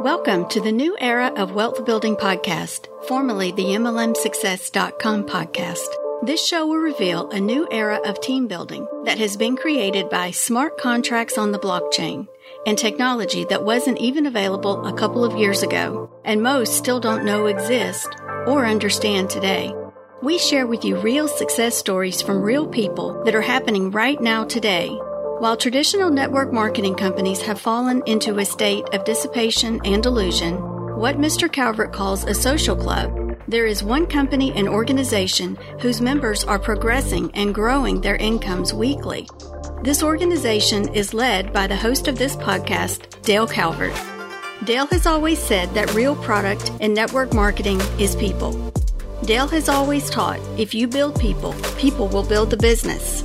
Welcome to the new era of Wealth Building Podcast, formerly the MLMSuccess.com podcast. This show will reveal a new era of team building that has been created by smart contracts on the blockchain and technology that wasn't even available a couple of years ago, and most still don't know exist or understand today. We share with you real success stories from real people that are happening right now today while traditional network marketing companies have fallen into a state of dissipation and delusion, what Mr. Calvert calls a social club, there is one company and organization whose members are progressing and growing their incomes weekly. This organization is led by the host of this podcast, Dale Calvert. Dale has always said that real product in network marketing is people. Dale has always taught if you build people, people will build the business.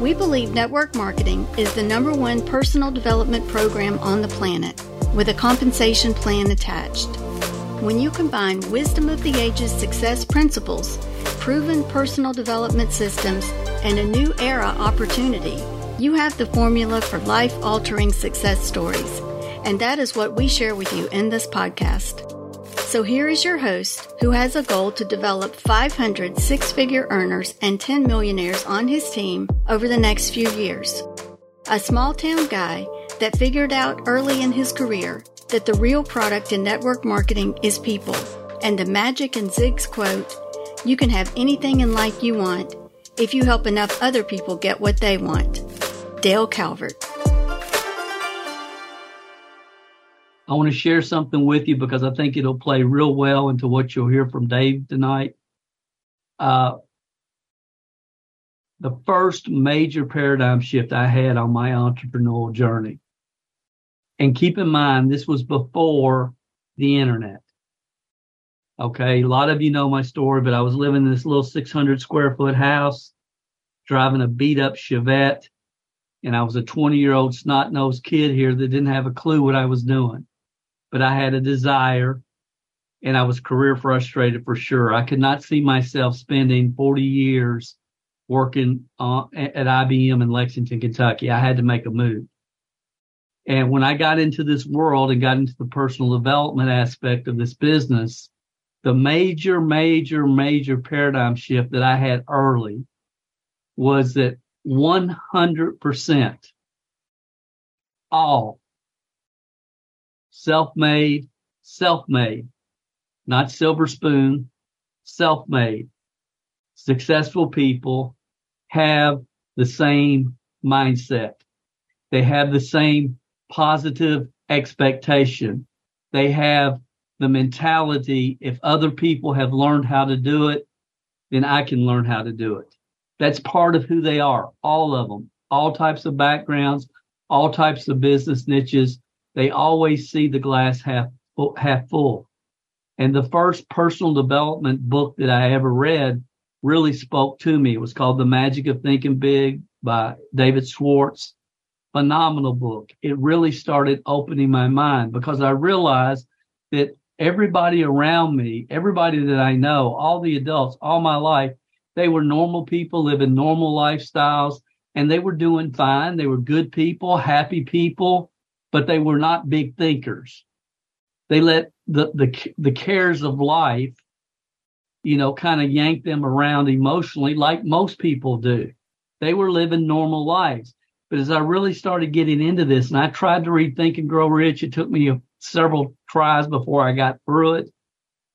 We believe network marketing is the number one personal development program on the planet with a compensation plan attached. When you combine wisdom of the ages success principles, proven personal development systems, and a new era opportunity, you have the formula for life altering success stories. And that is what we share with you in this podcast. So here is your host who has a goal to develop 500 six figure earners and 10 millionaires on his team over the next few years. A small town guy that figured out early in his career that the real product in network marketing is people. And the magic in Zig's quote, you can have anything in life you want if you help enough other people get what they want. Dale Calvert. I want to share something with you because I think it'll play real well into what you'll hear from Dave tonight. Uh, the first major paradigm shift I had on my entrepreneurial journey. And keep in mind, this was before the internet. Okay. A lot of you know my story, but I was living in this little 600 square foot house, driving a beat up Chevette. And I was a 20 year old snot nosed kid here that didn't have a clue what I was doing but I had a desire and I was career frustrated for sure. I could not see myself spending 40 years working uh, at IBM in Lexington, Kentucky. I had to make a move. And when I got into this world and got into the personal development aspect of this business, the major, major, major paradigm shift that I had early was that 100% all self-made, self-made, not silver spoon, self-made. Successful people have the same mindset. They have the same positive expectation. They have the mentality if other people have learned how to do it, then I can learn how to do it. That's part of who they are, all of them, all types of backgrounds, all types of business niches, they always see the glass half half full. And the first personal development book that I ever read really spoke to me. It was called The Magic of Thinking Big by David Schwartz. Phenomenal book. It really started opening my mind because I realized that everybody around me, everybody that I know, all the adults, all my life, they were normal people living normal lifestyles and they were doing fine. They were good people, happy people but they were not big thinkers. They let the, the, the cares of life, you know, kind of yank them around emotionally like most people do. They were living normal lives. But as I really started getting into this and I tried to read Think and Grow Rich, it took me several tries before I got through it.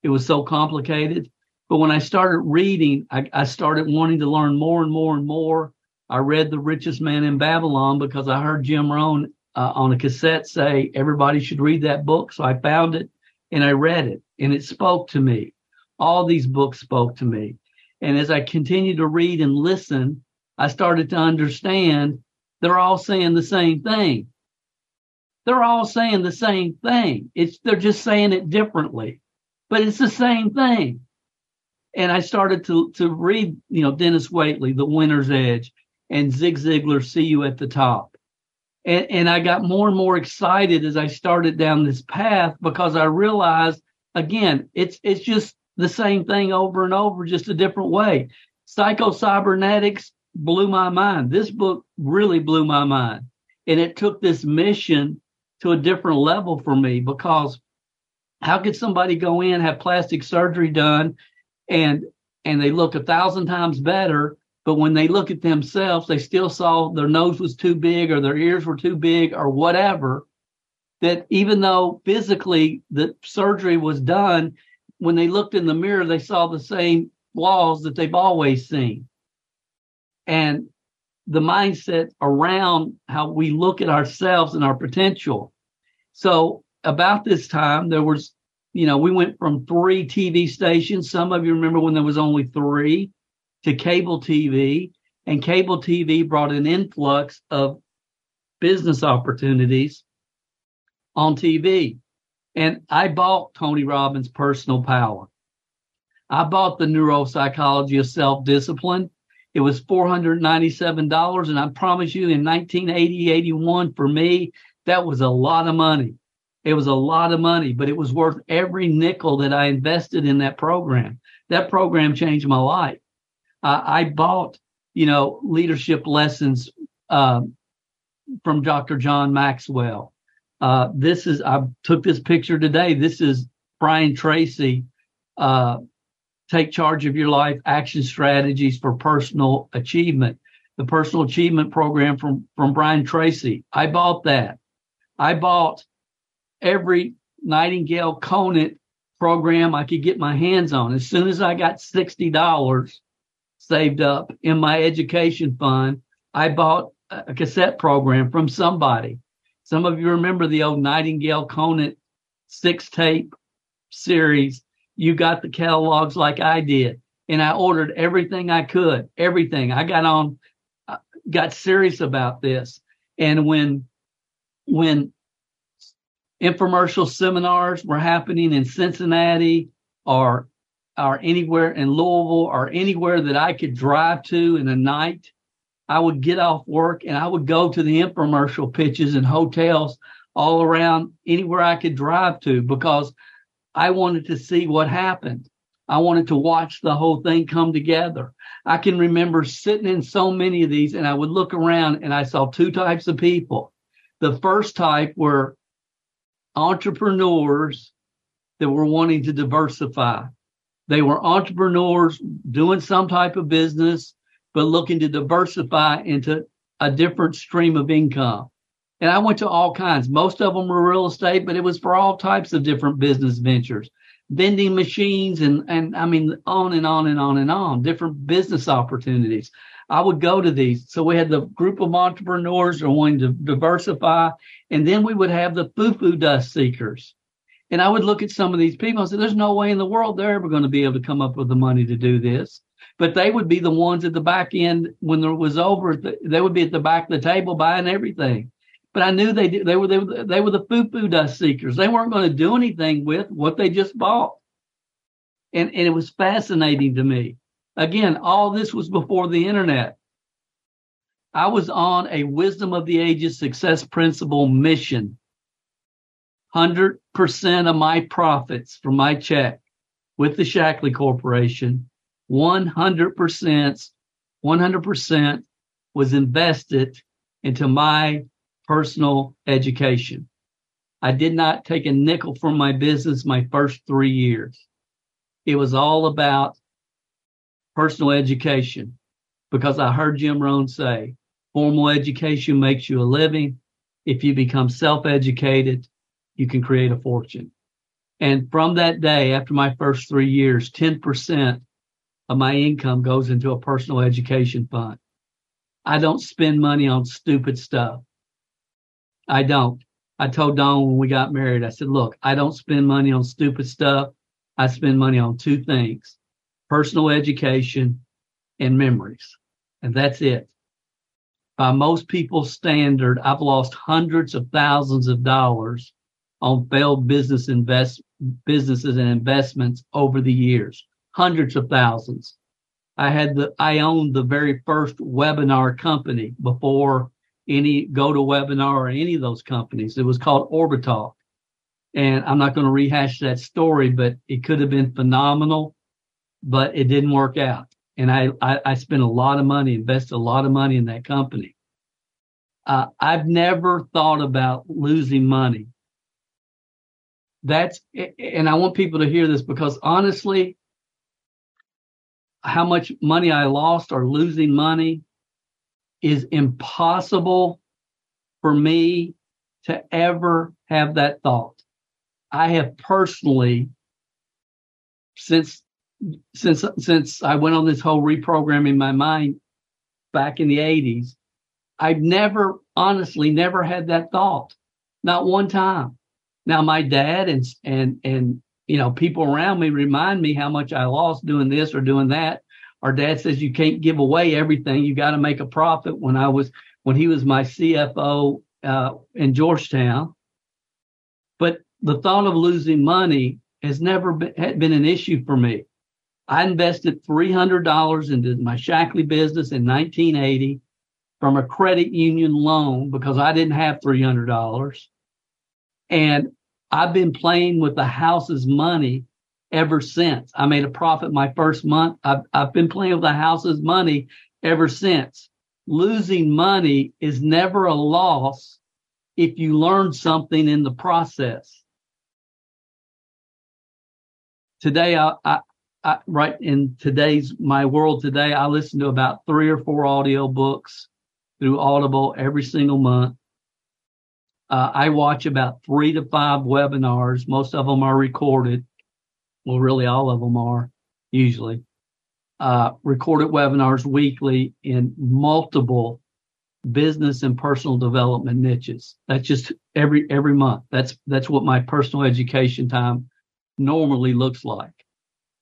It was so complicated. But when I started reading, I, I started wanting to learn more and more and more. I read The Richest Man in Babylon because I heard Jim Rohn uh, on a cassette say everybody should read that book. So I found it and I read it and it spoke to me. All these books spoke to me. And as I continued to read and listen, I started to understand they're all saying the same thing. They're all saying the same thing. It's, they're just saying it differently, but it's the same thing. And I started to, to read, you know, Dennis Waitley, The Winner's Edge and Zig Ziglar, See You at the Top and, and I got more and more excited as I started down this path because I realized again, it's, it's just the same thing over and over, just a different way. Psycho cybernetics blew my mind. This book really blew my mind. And it took this mission to a different level for me because How could somebody go in, have plastic surgery done and, and they look a thousand times better, but when they look at themselves, they still saw their nose was too big or their ears were too big or whatever. That even though physically the surgery was done, when they looked in the mirror, they saw the same flaws that they've always seen. And the mindset around how we look at ourselves and our potential. So about this time, there was, you know, we went from three TV stations. Some of you remember when there was only three to cable TV and cable TV brought an influx of business opportunities on TV. And I bought Tony Robbins' personal power. I bought the neuropsychology of self discipline. It was $497. And I promise you in 1980, 81 for me, that was a lot of money. It was a lot of money, but it was worth every nickel that I invested in that program. That program changed my life. Uh, I bought, you know, leadership lessons uh, from Dr. John Maxwell. Uh, this is, I took this picture today. This is Brian Tracy, uh, take charge of your life action strategies for personal achievement. The personal achievement program from, from Brian Tracy. I bought that. I bought every Nightingale Conant program I could get my hands on. As soon as I got $60 saved up in my education fund, I bought a cassette program from somebody. Some of you remember the old Nightingale Conant six tape series you got the catalogs like I did. And I ordered everything I could, everything. I got on, uh, got serious about this. And when, when infomercial seminars were happening in Cincinnati or, or anywhere in Louisville or anywhere that I could drive to in the night, I would get off work and I would go to the infomercial pitches and hotels all around anywhere I could drive to because I wanted to see what happened. I wanted to watch the whole thing come together. I can remember sitting in so many of these and I would look around and I saw two types of people. The first type were entrepreneurs that were wanting to diversify. They were entrepreneurs doing some type of business, but looking to diversify into a different stream of income. And I went to all kinds. Most of them were real estate, but it was for all types of different business ventures, vending machines and, and I mean, on and on and on and on, different business opportunities. I would go to these. So we had the group of entrepreneurs who are wanting to diversify. And then we would have the foo-foo dust seekers. And I would look at some of these people and say, there's no way in the world they're ever going to be able to come up with the money to do this. But they would be the ones at the back end when it was over. They would be at the back of the table buying everything but I knew they they were they were they were the foo foo dust seekers. They weren't going to do anything with what they just bought, and and it was fascinating to me. Again, all this was before the internet. I was on a wisdom of the ages success principle mission. Hundred percent of my profits from my check with the Shaklee Corporation, one hundred percent, one hundred percent was invested into my personal education. I did not take a nickel from my business my first three years. It was all about personal education because I heard Jim Rohn say formal education makes you a living. If you become self-educated, you can create a fortune. And from that day, after my first three years, 10% of my income goes into a personal education fund. I don't spend money on stupid stuff. I don't. I told Don when we got married, I said, look, I don't spend money on stupid stuff. I spend money on two things, personal education and memories. And that's it. By most people's standard, I've lost hundreds of thousands of dollars on failed business invest businesses and investments over the years. Hundreds of thousands. I had the, I owned the very first webinar company before any GoToWebinar or any of those companies. It was called Orbitalk. And I'm not going to rehash that story, but it could have been phenomenal, but it didn't work out. And I, I, I spent a lot of money, invested a lot of money in that company. Uh, I've never thought about losing money. That's, and I want people to hear this because honestly, how much money I lost or losing money is impossible for me to ever have that thought. I have personally, since since since I went on this whole reprogramming my mind back in the 80s, I've never honestly never had that thought. Not one time. Now my dad and and and you know people around me remind me how much I lost doing this or doing that. Our dad says you can't give away everything. You got to make a profit. When I was when he was my CFO uh, in Georgetown, but the thought of losing money has never been, been an issue for me. I invested $300 into my Shaklee business in 1980 from a credit union loan because I didn't have $300. And I've been playing with the house's money ever since. I made a profit my first month. I've, I've been playing with the house's money ever since. Losing money is never a loss if you learn something in the process. Today, I, I, I, right in today's my world today, I listen to about three or four audio books through Audible every single month. Uh, I watch about three to five webinars. Most of them are recorded. Well, really, all of them are usually uh, recorded webinars weekly in multiple business and personal development niches. That's just every every month. That's that's what my personal education time normally looks like.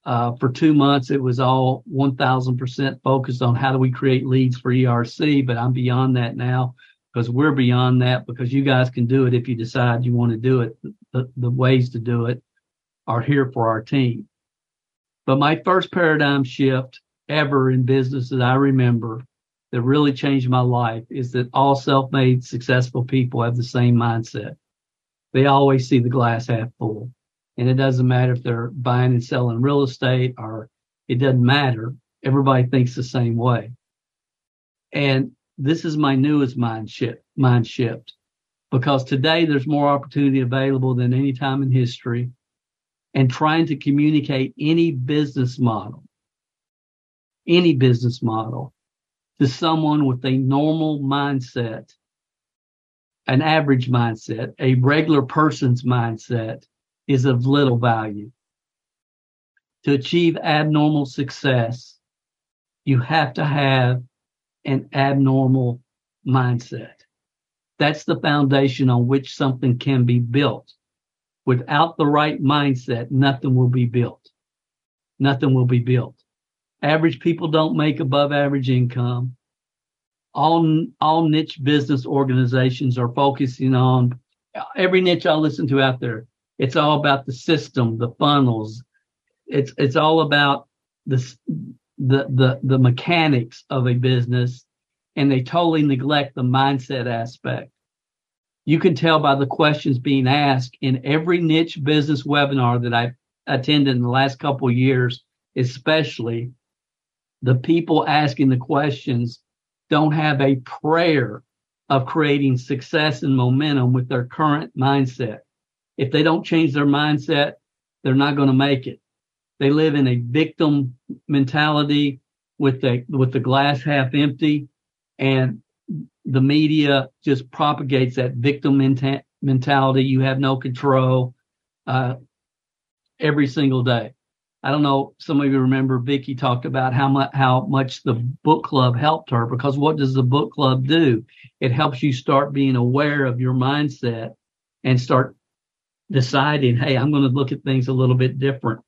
Uh, for two months, it was all 1000% focused on how do we create leads for ERC, but I'm beyond that now because we're beyond that because you guys can do it if you decide you want to do it. The, the ways to do it are here for our team. But my first paradigm shift ever in business that I remember that really changed my life is that all self-made successful people have the same mindset. They always see the glass half full. And it doesn't matter if they're buying and selling real estate or it doesn't matter. Everybody thinks the same way. And this is my newest mind shift, mind shift because today there's more opportunity available than any time in history and trying to communicate any business model, any business model to someone with a normal mindset, an average mindset, a regular person's mindset is of little value. To achieve abnormal success, you have to have an abnormal mindset. That's the foundation on which something can be built. Without the right mindset, nothing will be built. Nothing will be built. Average people don't make above average income. All, all niche business organizations are focusing on every niche I listen to out there it's all about the system, the funnels. It's it's all about the the the the mechanics of a business, and they totally neglect the mindset aspect. You can tell by the questions being asked in every niche business webinar that I've attended in the last couple of years, especially the people asking the questions don't have a prayer of creating success and momentum with their current mindset if they don't change their mindset, they're not going to make it. They live in a victim mentality with the with the glass half empty, and the media just propagates that victim menta- mentality. You have no control uh, every single day. I don't know. Some of you remember Vicki talked about how much how much the book club helped her because what does the book club do? It helps you start being aware of your mindset and start deciding, hey, I'm going to look at things a little bit different.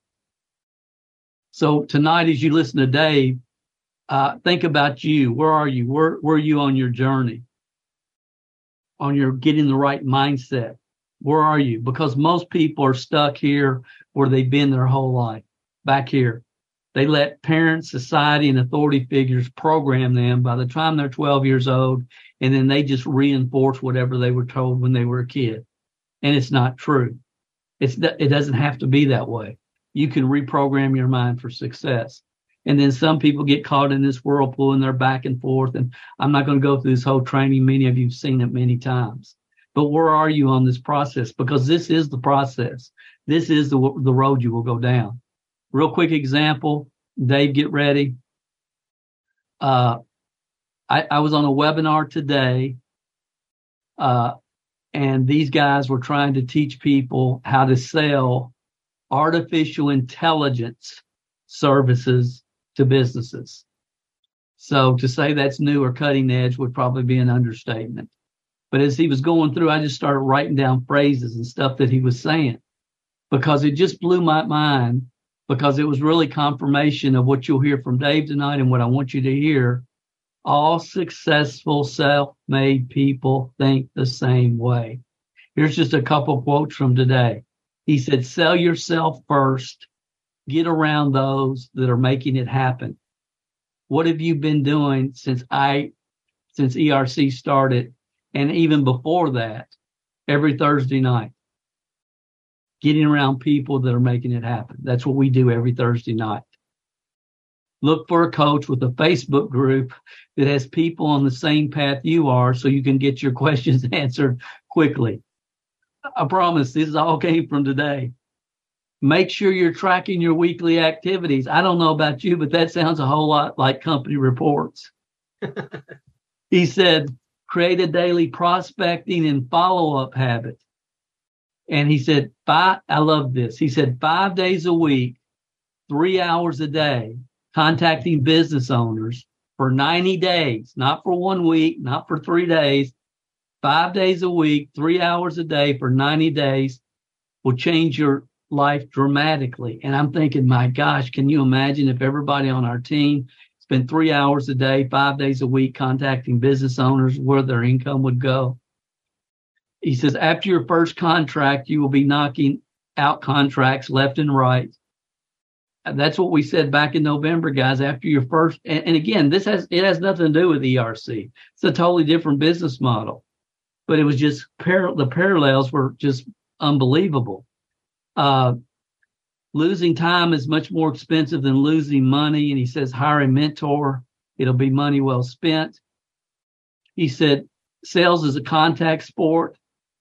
So tonight, as you listen to Dave, uh, think about you. Where are you? Where, where are you on your journey? On your getting the right mindset? Where are you? Because most people are stuck here where they've been their whole life, back here. They let parents, society, and authority figures program them by the time they're 12 years old, and then they just reinforce whatever they were told when they were a kid and it's not true. It's it doesn't have to be that way. You can reprogram your mind for success. And then some people get caught in this whirlpool and they're back and forth. And I'm not going to go through this whole training. Many of you have seen it many times. but where are you on this process? Because this is the process. This is the, the road you will go down. Real quick example. Dave, get ready. Uh, I, I was on a webinar today, uh, and these guys were trying to teach people how to sell artificial intelligence services to businesses. So to say that's new or cutting edge would probably be an understatement. But as he was going through, I just started writing down phrases and stuff that he was saying because it just blew my mind because it was really confirmation of what you'll hear from Dave tonight and what I want you to hear. All successful self-made people think the same way. Here's just a couple quotes from today. He said, sell yourself first. Get around those that are making it happen. What have you been doing since I, since ERC started and even before that, every Thursday night? Getting around people that are making it happen. That's what we do every Thursday night. Look for a coach with a Facebook group that has people on the same path you are so you can get your questions answered quickly. I promise this all came from today. Make sure you're tracking your weekly activities. I don't know about you, but that sounds a whole lot like company reports. he said, create a daily prospecting and follow up habit. And he said, five, I love this. He said, five days a week, three hours a day, contacting business owners for 90 days, not for one week, not for three days, five days a week, three hours a day for 90 days will change your life dramatically. And I'm thinking, my gosh, can you imagine if everybody on our team spent three hours a day, five days a week contacting business owners where their income would go? He says, after your first contract, you will be knocking out contracts left and right. That's what we said back in November, guys. After your first, and, and again, this has, it has nothing to do with ERC. It's a totally different business model but it was just par- the parallels were just unbelievable. Uh, losing time is much more expensive than losing money. And he says, hire a mentor. It'll be money well spent. He said, sales is a contact sport.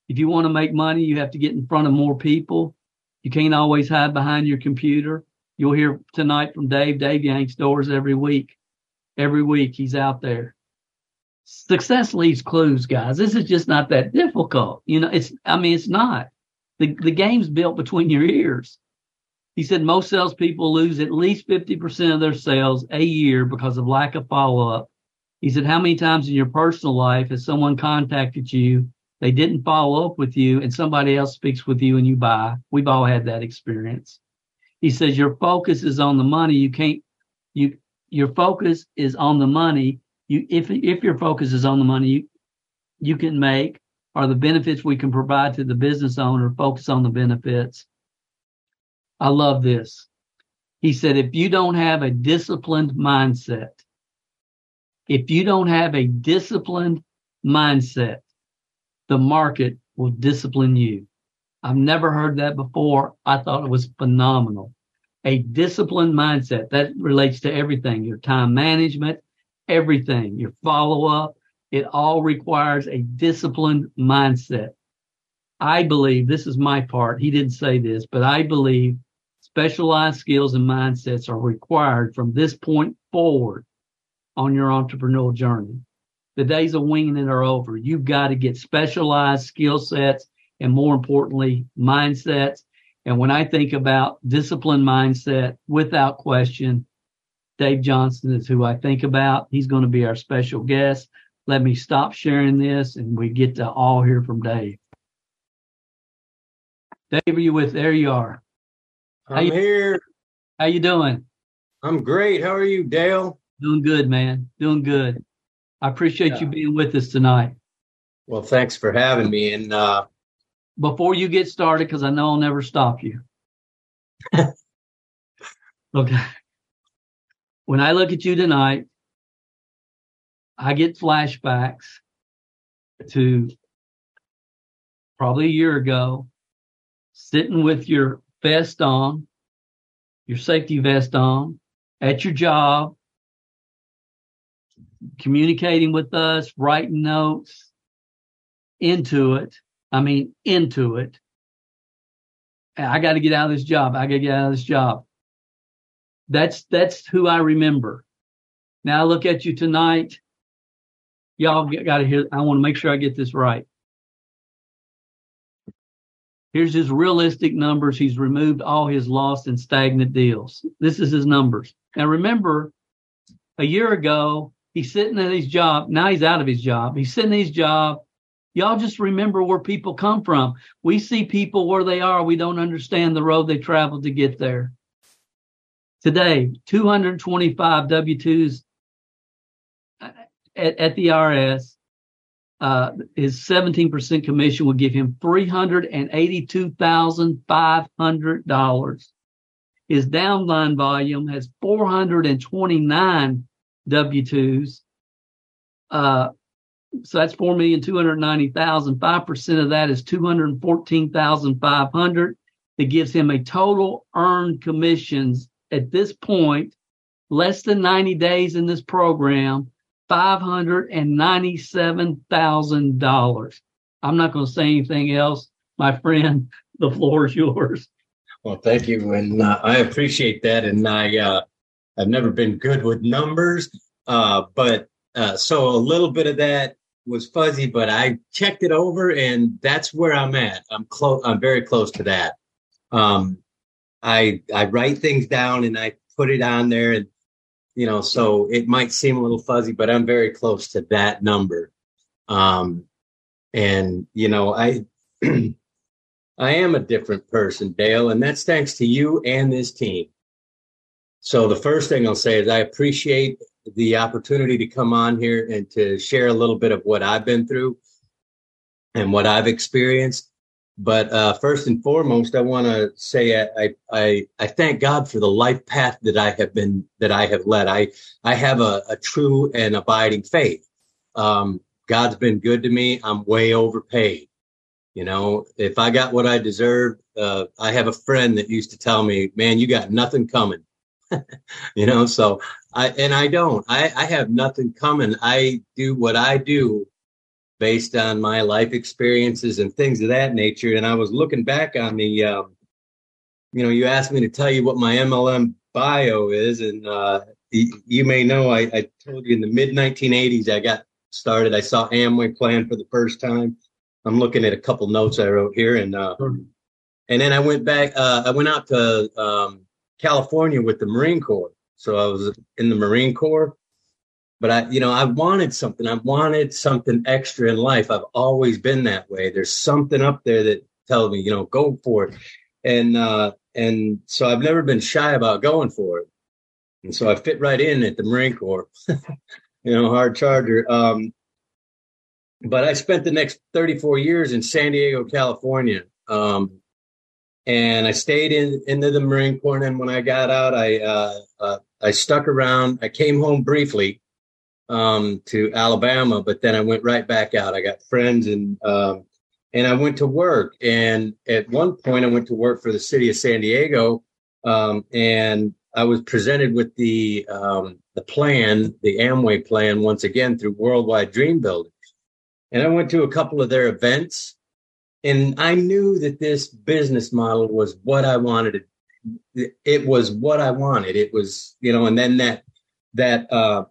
If you want to make money, you have to get in front of more people. You can't always hide behind your computer. You'll hear tonight from Dave. Dave yanks doors every week. Every week he's out there success leaves clues, guys. This is just not that difficult. You know, it's, I mean, it's not. The, the game's built between your ears. He said most salespeople lose at least 50% of their sales a year because of lack of follow up. He said, how many times in your personal life has someone contacted you? They didn't follow up with you and somebody else speaks with you and you buy. We've all had that experience. He says your focus is on the money. You can't, you, your focus is on the money you if if your focus is on the money you, you can make or the benefits we can provide to the business owner, focus on the benefits. I love this. He said, if you don't have a disciplined mindset, if you don't have a disciplined mindset, the market will discipline you. I've never heard that before. I thought it was phenomenal. A disciplined mindset that relates to everything, your time management, everything, your follow up. It all requires a disciplined mindset. I believe this is my part. He didn't say this, but I believe specialized skills and mindsets are required from this point forward on your entrepreneurial journey. The days of winging it are over. You've got to get specialized skill sets and more importantly, mindsets. And when I think about disciplined mindset, without question, Dave Johnson is who I think about. He's going to be our special guest. Let me stop sharing this and we get to all hear from Dave. Dave, are you with? There you are. I'm you, here. How you doing? I'm great. How are you, Dale? Doing good, man. Doing good. I appreciate yeah. you being with us tonight. Well, thanks for having me. And uh, before you get started, because I know I'll never stop you. okay when I look at you tonight, I get flashbacks to probably a year ago, sitting with your vest on, your safety vest on, at your job, communicating with us, writing notes, into it. I mean, into it. I got to get out of this job. I got to get out of this job. That's that's who I remember. Now I look at you tonight. Y'all got to hear. I want to make sure I get this right. Here's his realistic numbers. He's removed all his lost and stagnant deals. This is his numbers. Now remember, a year ago, he's sitting at his job. Now he's out of his job. He's sitting at his job. Y'all just remember where people come from. We see people where they are. We don't understand the road they traveled to get there. Today, 225 W-2s at, at the IRS uh, his 17% commission will give him $382,500. His downline volume has 429 W-2s. Uh, so that's 4,290,000. 5% of that is 214,500. It gives him a total earned commissions at this point, less than 90 days in this program $597,000. I'm not going to say anything else. My friend, the floor is yours. Well, thank you. And uh, I appreciate that. And I, uh, I've never been good with numbers. Uh, but uh, so a little bit of that was fuzzy, but I checked it over and that's where I'm at. I'm close. I'm very close to that. Um, I, I write things down and I put it on there and you know, so it might seem a little fuzzy, but I'm very close to that number. Um, and you know, I, I am a different person, Dale, and that's thanks to you and this team. So the first thing I'll say is I appreciate the opportunity to come on here and to share a little bit of what I've been through and what I've experienced. But uh, first and foremost, I want to say I, I I thank God for the life path that I have been that I have led. I I have a, a true and abiding faith. Um, God's been good to me. I'm way overpaid. You know, if I got what I deserved, uh, I have a friend that used to tell me, "Man, you got nothing coming." you know, so I and I don't. I I have nothing coming. I do what I do based on my life experiences and things of that nature. And I was looking back on the, um, you know, you asked me to tell you what my MLM bio is, and uh, you may know I, I told you in the mid 1980s I got started. I saw Amway plan for the first time. I'm looking at a couple notes I wrote here, and uh, and then I went back. Uh, I went out to um, California with the Marine Corps. So I was in the Marine Corps, but I, you know, I wanted something. I wanted something extra in life. I've always been that way. There's something up there that tells me, you know, go for it. And, uh, and so I've never been shy about going for it. And so I fit right in at the Marine Corps, you know, hard charger. Um, but I spent the next 34 years in San Diego, California. Um, and I stayed in into the Marine Corps. And when I got out, I uh, uh, I stuck around. I came home briefly um, to Alabama, but then I went right back out. I got friends and um, and I went to work. And at one point, I went to work for the city of San Diego, um, and I was presented with the um, the plan, the Amway plan, once again through Worldwide Dream Builders. And I went to a couple of their events, and I knew that this business model was what I wanted. It was what I wanted. It was, you know, and then that that uh,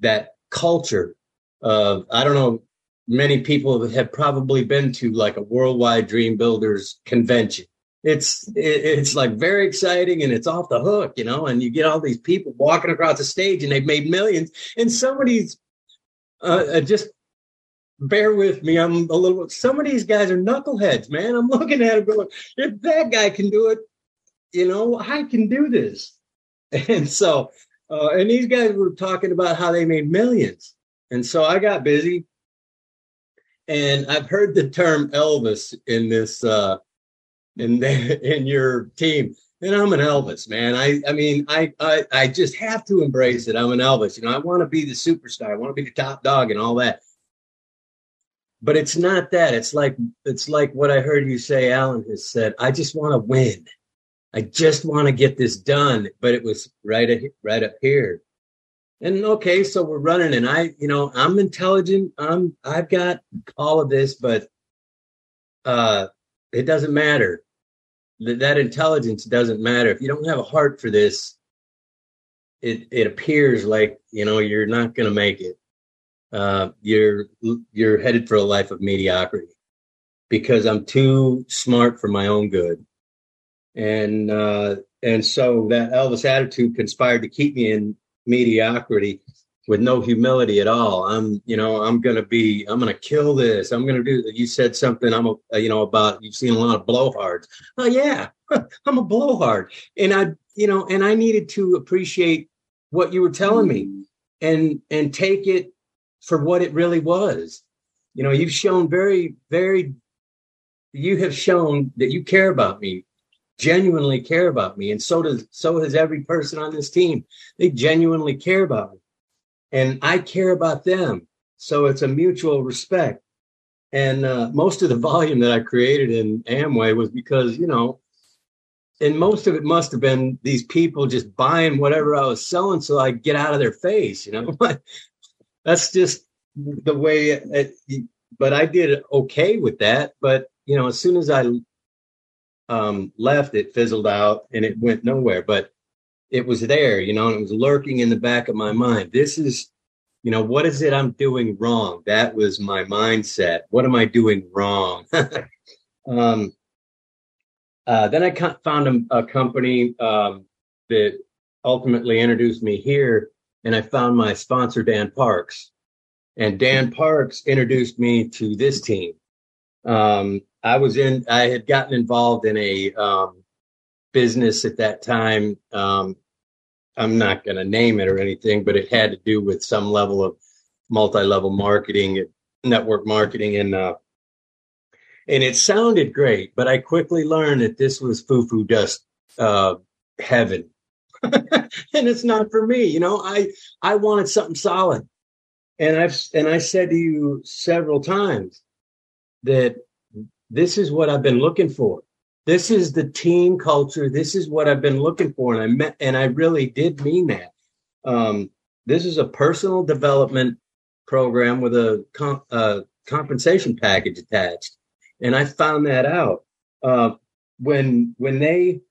that culture of I don't know many people have probably been to like a Worldwide Dream Builders convention. It's it's like very exciting and it's off the hook you know and you get all these people walking across the stage and they've made millions. And somebody's uh, uh just bear with me i'm a little some of these guys are knuckleheads man. I'm looking at it going if that guy can do it you know i can do this. And so uh, and these guys were talking about how they made millions. And so I got busy. And I've heard the term Elvis in this uh, in the, in your team. And I'm an Elvis, man. I I mean, I, I I just have to embrace it. I'm an Elvis. You know, I want to be the superstar. I want to be the top dog and all that. But it's not that. It's like it's like what I heard you say, Alan has said. I just want to win. I just want to get this done. But it was right, right up here. And okay, so we're running, and I, you know, I'm intelligent. I'm, I've got all of this, but uh, it doesn't matter. That that intelligence doesn't matter if you don't have a heart for this. It it appears like you know you're not going to make it. Uh, you're you're headed for a life of mediocrity because I'm too smart for my own good, and uh, and so that Elvis attitude conspired to keep me in mediocrity with no humility at all. I'm, you know, I'm to be, I'm to kill this. I'm to do, you said something, I'm, a, you know, about, you've seen a lot of blowhards. Oh yeah, I'm a blowhard. And I, you know, and I needed to appreciate what you were telling me and, and take it for what it really was. You know, you've shown very, very, you have shown that you care about me genuinely care about me and so does so has every person on this team. They genuinely care about me and i care about them. So it's a mutual respect. And uh, most of the volume that i created in Amway was because you know and most of it must have been these people just buying whatever i was selling so i get out of their face you know? But that's just the way it, but i did okay with that. But you know as soon as i um, left, it fizzled out and it went nowhere. But it was there, you know, and it was lurking in the back of my mind. This is, you know, what is it I'm doing wrong? That was my mindset. What am I doing wrong? um, uh, then I found a, a company um, that ultimately introduced me here, and I found my sponsor, Dan Parks. And Dan Parks introduced me to this team. Um, I was in, I had gotten involved in a um, business at that time. Um, I'm not going to name it or anything, but it had to do with some level of multi-level marketing, network marketing, and uh, and it sounded great. But I quickly learned that this was foo-foo dust uh, heaven, and it's not for me. You know, I I wanted something solid, and I've and I said to you several times that this is what I've been looking for. This is the team culture. This is what I've been looking for. And I met, and I really did mean that. Um, this is a personal development program with a comp, uh, compensation package attached. And I found that out, uh, when, when they,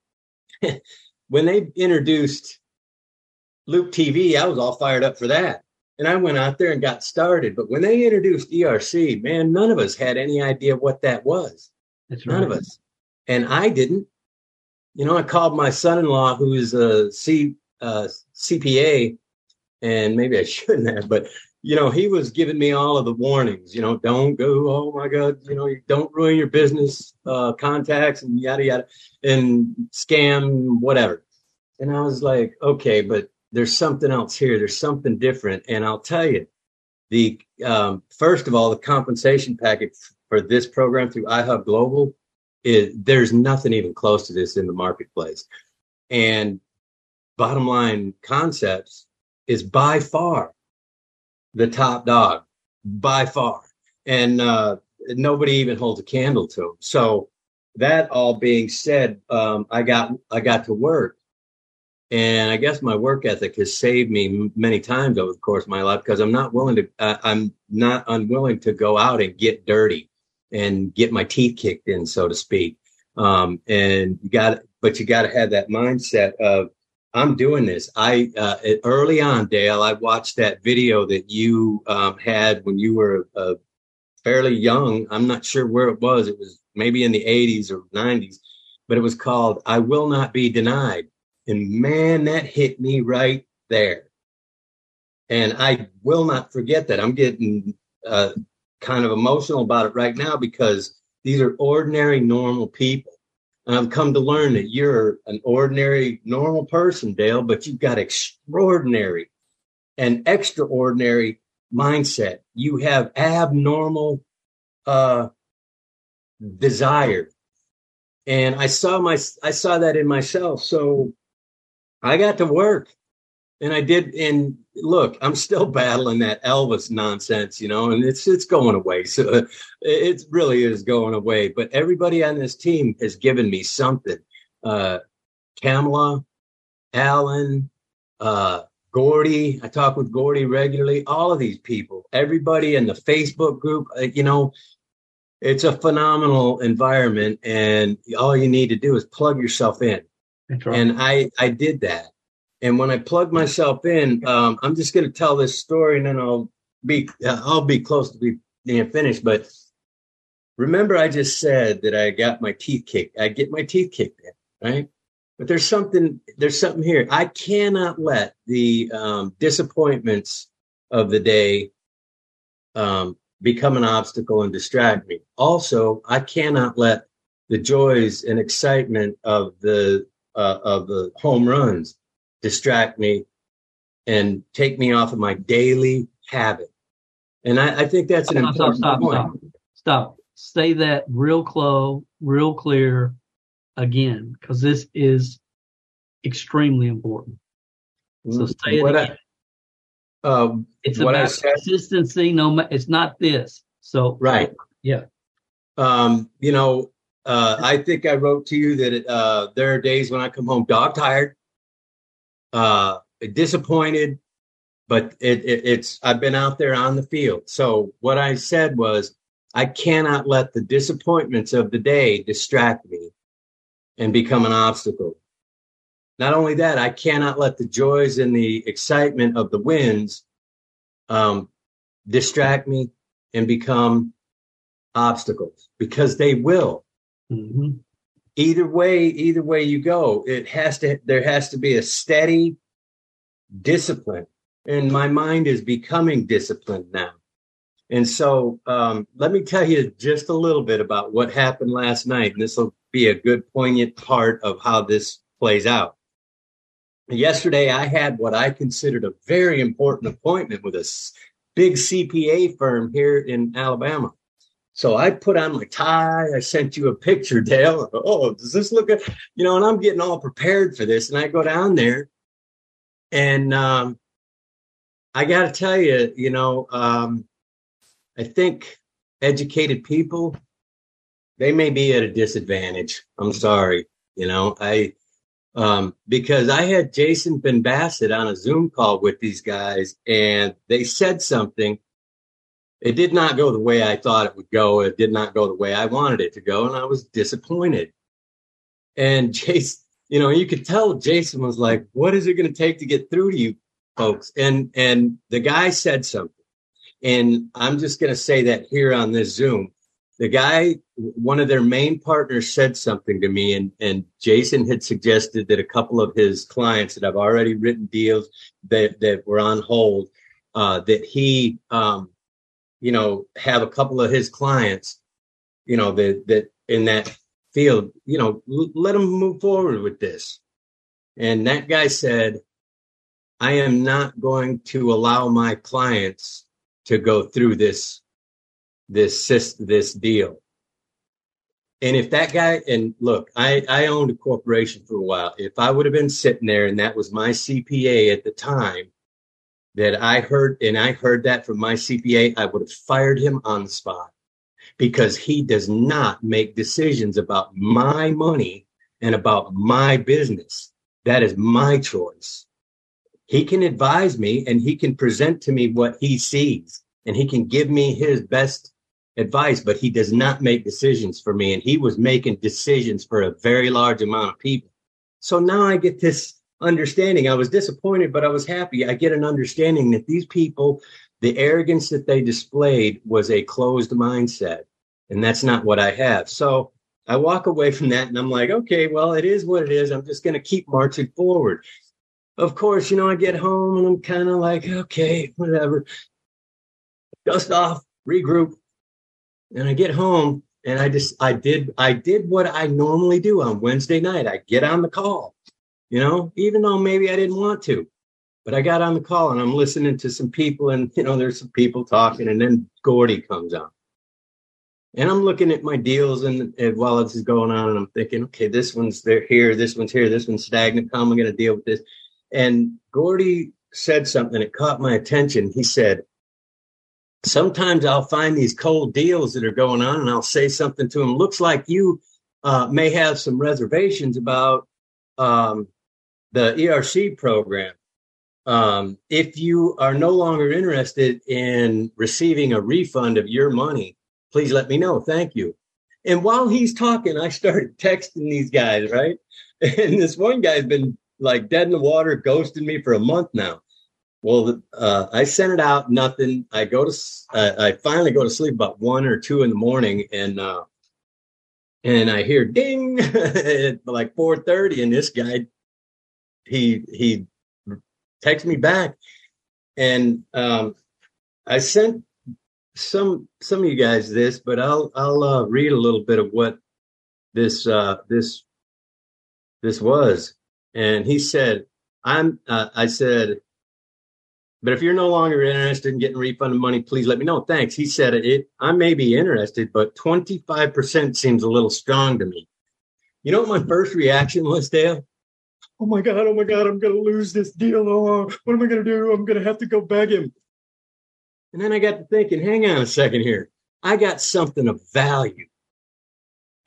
when they introduced Loop TV, I was all fired up for that and I went out there and got started. But when they introduced ERC, man, none of us had any idea what that was. That's none right. of us. And I didn't. You know, I called my son-in-law, who is a C, uh, CPA, and maybe I shouldn't have, but you know, he was giving me all of the warnings. You know, don't go. Oh my God, you know, don't ruin your business uh, contacts and yada yada, and scam whatever. And I was like, okay, but there's something else here. There's something different. And I'll tell you, the um, first of all, the compensation package for this program through iHub Global is there's nothing even close to this in the marketplace. And Bottom Line Concepts is by far the top dog, by far. And uh, nobody even holds a candle to them. So that all being said, um, I got I got to work and I guess my work ethic has saved me many times over the course of my life because I'm not willing to, uh, I'm not unwilling to go out and get dirty and get my teeth kicked in, so to speak. Um, and you got, but you got to have that mindset of, I'm doing this. I, uh, early on, Dale, I watched that video that you, um, had when you were, uh, fairly young. I'm not sure where it was. It was maybe in the 80s or 90s, but it was called I Will Not Be Denied and man, that hit me right there. And I will not forget that. I'm getting uh, kind of emotional about it right now because these are ordinary, normal people. And I've come to learn that you're an ordinary, normal person, Dale, but you've got extraordinary and extraordinary mindset. You have abnormal uh, desire. And I saw my I saw that in myself. So I got to work and I did. And look, I'm still battling that Elvis nonsense, you know, and it's, it's going away. So it really is going away. But everybody on this team has given me something. Uh, Kamala, Alan, uh, Gordy, I talk with Gordy regularly. All of these people, everybody in the Facebook group, uh, you know, it's a phenomenal environment, and all you need to do is plug yourself in. And I I did that. And when I plugged myself in, um, I'm just going to tell this story, and then I'll be uh, I'll be close to be, being finished. But remember, I just said that I got my teeth kicked. I get my teeth kicked in, right? But there's something there's something here. I cannot let the um, disappointments of the day um, become an obstacle and distract me. Also, I cannot let the joys and excitement of the uh, of the home runs distract me and take me off of my daily habit. And I, I think that's an stop, important stop, point. Stop, stop. Say that real close, real clear again, because this is extremely important. So mm, say it again. I, um, it's about consistency. No, it's not this. So right, yeah. Um, you know, uh, I think I wrote to you that uh, there are days when I come home dog tired, uh, disappointed, but it, it, it's I've been out there on the field. So what I said was I cannot let the disappointments of the day distract me and become an obstacle. Not only that, I cannot let the joys and the excitement of the wins um, distract me and become obstacles because they will. Mm-hmm. Either way, either way you go, it has to. There has to be a steady discipline, and my mind is becoming disciplined now. And so, um, let me tell you just a little bit about what happened last night, and this will be a good poignant part of how this plays out. Yesterday, I had what I considered a very important appointment with a big CPA firm here in Alabama. So I put on my tie. I sent you a picture, Dale. Oh, does this look good? You know, and I'm getting all prepared for this. And I go down there and um, I got to tell you, you know, um, I think educated people, they may be at a disadvantage. I'm sorry. You know, I, um, because I had Jason Ben Bassett on a Zoom call with these guys and they said something it did not go the way I thought it would go. It did not go the way I wanted it to go, and I was disappointed. And Jason, you know, you could tell Jason was like, "What is it going to take to get through to you folks?" And and the guy said something, and I'm just going to say that here on this Zoom. The guy, one of their main partners, said something to me, and and Jason had suggested that a couple of his clients that I've already written deals that that were on hold, uh, that he um, you know, have a couple of his clients, you know, that that in that field, you know, l- let them move forward with this. And that guy said, I am not going to allow my clients to go through this this this deal. And if that guy and look, I I owned a corporation for a while. If I would have been sitting there and that was my CPA at the time, that I heard, and I heard that from my CPA, I would have fired him on the spot because he does not make decisions about my money and about my business. That is my choice. He can advise me and he can present to me what he sees and he can give me his best advice, but he does not make decisions for me. And he was making decisions for a very large amount of people. So now I get this understanding. I was disappointed, but I was happy. I get an understanding that these people, the arrogance that they displayed was a closed mindset. And that's not what I have. So I walk away from that and I'm like, okay, well, it is what it is. I'm just going to keep marching forward. Of course, you know, I get home and I'm kind of like, okay, whatever. Dust off, regroup. And I get home and I just, I did, I did what I normally do on Wednesday night. I get on the call you know, even though maybe I didn't want to. But I got on the call and I'm listening to some people, and you know, there's some people talking, and then Gordy comes on. And I'm looking at my deals and, and while this is going on, and I'm thinking, okay, this one's there here, this one's here, this one's stagnant. How am I going to deal with this? And Gordy said something that caught my attention. He said, Sometimes I'll find these cold deals that are going on, and I'll say something to him. Looks like you uh, may have some reservations about um, the ERC program. Um, if you are no longer interested in receiving a refund of your money, please let me know. Thank you. And while he's talking, I started texting these guys, right? And this one guy's been like dead in the water, ghosting me for a month now. Well, uh, I sent it out, nothing. I go to, uh, I finally go to sleep about one or two in the morning, and uh, and I hear ding at like four thirty, and this guy, he he texts me back, and um, I sent some some of you guys this, but I'll I'll uh, read a little bit of what this uh, this this was. And he said, "I'm." Uh, I said, "But if you're no longer interested in getting refunded money, please let me know." Thanks. He said, "It. I may be interested, but 25 percent seems a little strong to me." You know what my first reaction was, Dale? Oh my god! Oh my god! I'm gonna lose this deal. Oh, what am I gonna do? I'm gonna have to go beg him. And then I got to thinking, hang on a second here. I got something of value.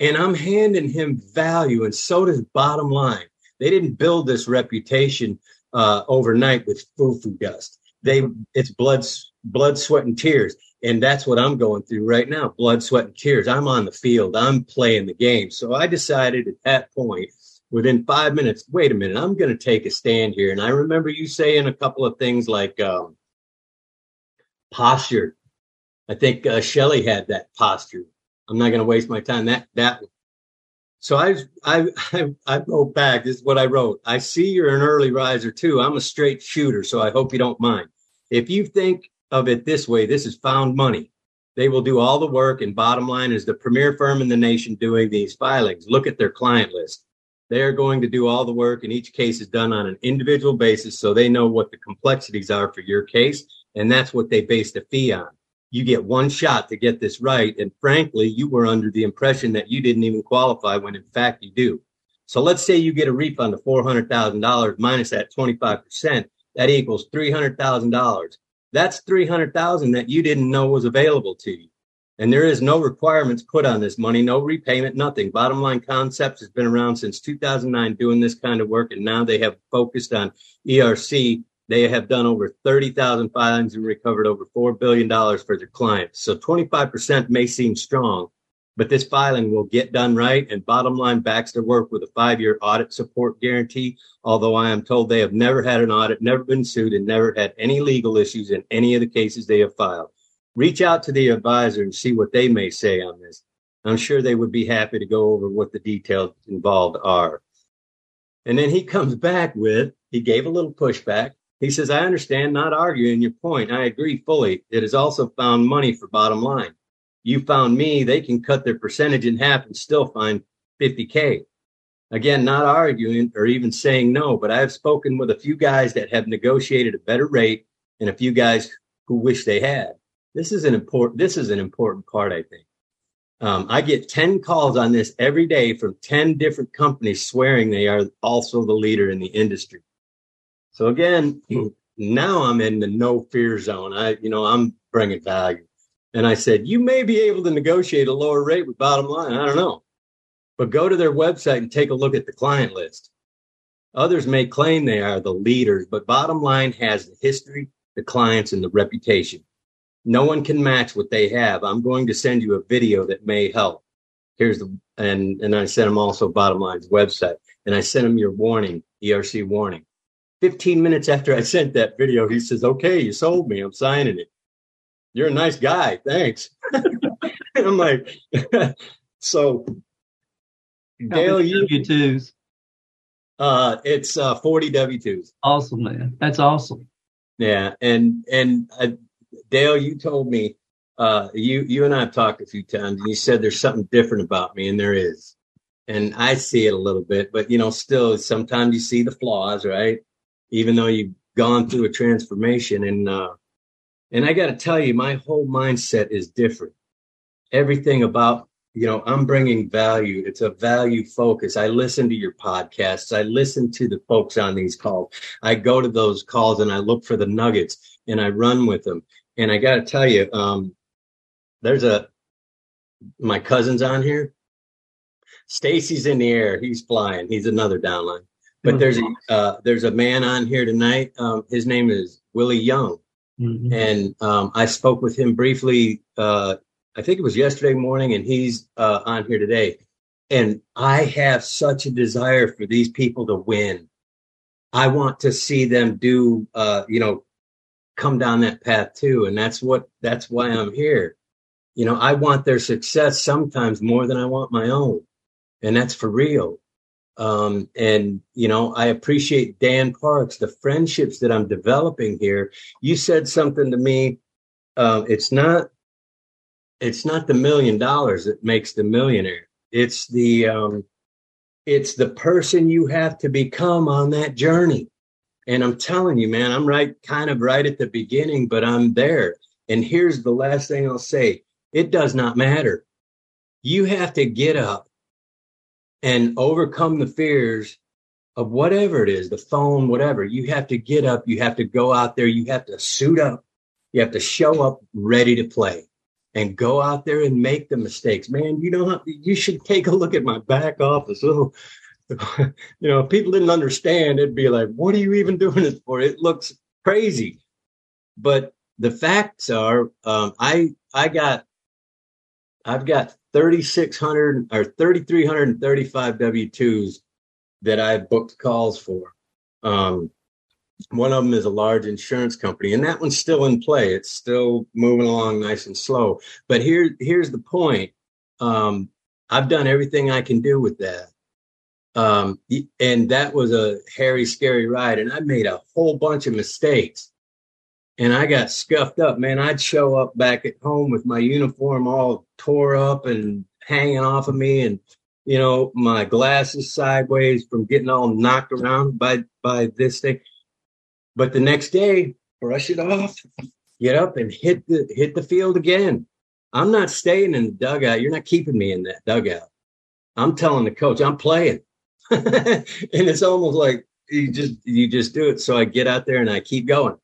And I'm handing him value, and so does bottom line. They didn't build this reputation uh, overnight with foo-foo dust. They it's blood, blood, sweat, and tears. And that's what I'm going through right now. Blood, sweat, and tears. I'm on the field. I'm playing the game. So I decided at that point, within five minutes, wait a minute, I'm going to take a stand here. And I remember you saying a couple of things like, um, posture. I think uh, Shelley had that posture. I'm not going to waste my time. That that. So I I I I back. This is what I wrote. I see you're an early riser too. I'm a straight shooter, so I hope you don't mind. If you think of it this way, this is found money. They will do all the work, and bottom line is the premier firm in the nation doing these filings. Look at their client list. They are going to do all the work, and each case is done on an individual basis, so they know what the complexities are for your case and that's what they base the fee on. You get one shot to get this right. And frankly, you were under the impression that you didn't even qualify when in fact you do. So let's say you get a refund of $400,000 minus that 25%. That equals $300,000. That's 300,000 that you didn't know was available to you. And there is no requirements put on this money, no repayment, nothing. Bottom line concepts has been around since 2009 doing this kind of work. And now they have focused on ERC they have done over 30,000 filings and recovered over $4 billion for their clients. So 25% may seem strong, but this filing will get done right. And bottom line backs their work with a five year audit support guarantee. Although I am told they have never had an audit, never been sued, and never had any legal issues in any of the cases they have filed. Reach out to the advisor and see what they may say on this. I'm sure they would be happy to go over what the details involved are. And then he comes back with, he gave a little pushback. He says, I understand, not arguing your point. I agree fully. It has also found money for bottom line. You found me, they can cut their percentage in half and still find 50K. Again, not arguing or even saying no, but I have spoken with a few guys that have negotiated a better rate and a few guys who wish they had. This is an important, this is an important part, I think. Um, I get 10 calls on this every day from 10 different companies swearing they are also the leader in the industry. So again, now I'm in the no fear zone. I, you know, I'm bringing value. And I said, you may be able to negotiate a lower rate with bottom line. I don't know, but go to their website and take a look at the client list. Others may claim they are the leaders, but bottom line has the history, the clients, and the reputation. No one can match what they have. I'm going to send you a video that may help. Here's the, and, and I sent them also bottom line's website and I sent them your warning, ERC warning. 15 minutes after I sent that video, he says, Okay, you sold me. I'm signing it. You're a nice guy. Thanks. I'm like, so Dale, you W2s. Uh, it's uh, 40 W2s. Awesome, man. That's awesome. Yeah. And, and uh, Dale, you told me, uh, you, you and I have talked a few times and you said there's something different about me and there is. And I see it a little bit, but you know, still sometimes you see the flaws, right? even though you've gone through a transformation. And uh, and I got to tell you, my whole mindset is different. Everything about you know, I'm bringing value. It's a value focus. I listen to your podcasts. I listen to the folks on these calls. I go to those calls and I look for the nuggets and I run with them. And I got to tell you, um, there's a my cousin's on here. Stacy's in the air. He's flying. He's another downline. But there's a uh, there's a man on here tonight. Um, his name is Willie Young, mm-hmm. and um, I spoke with him briefly. Uh, I think it was yesterday morning, and he's uh, on here today. And I have such a desire for these people to win. I want to see them do, uh, you know, come down that path too, and that's what that's why I'm here. You know, I want their success sometimes more than I want my own, and that's for real. Um, and you know, I appreciate Dan Parks, the friendships that I'm developing here. You said something to me. Uh, it's not, it's not the million dollars that makes the millionaire. It's the, um, it's the person you have to become on that journey. And I'm telling you, man, I'm right, kind of right at the beginning, but I'm there. And here's the last thing I'll say: it does not matter. You have to get up and overcome the fears of whatever it is, the phone, whatever. You have to get up. You have to go out there. You have to suit up. You have to show up ready to play and go out there and make the mistakes. Man, you know, you should take a look at my back office. Oh, you know, if people didn't understand. It'd be like, what are you even doing this for? It looks crazy. But the facts are, um, I, I got, I've got 3,600 or 3,335 W 2s that I've booked calls for. Um, one of them is a large insurance company, and that one's still in play. It's still moving along nice and slow. But here, here's the point. Um, I've done everything I can do with that. Um, and that was a hairy, scary ride. And I made a whole bunch of mistakes and I got scuffed up, man. I'd show up back at home with my uniform all tore up and hanging off of me, and you know my glasses sideways from getting all knocked around by by this thing. But the next day, brush it off, get up and hit the hit the field again. I'm not staying in the dugout. You're not keeping me in that dugout. I'm telling the coach I'm playing, and it's almost like you just you just do it. So I get out there and I keep going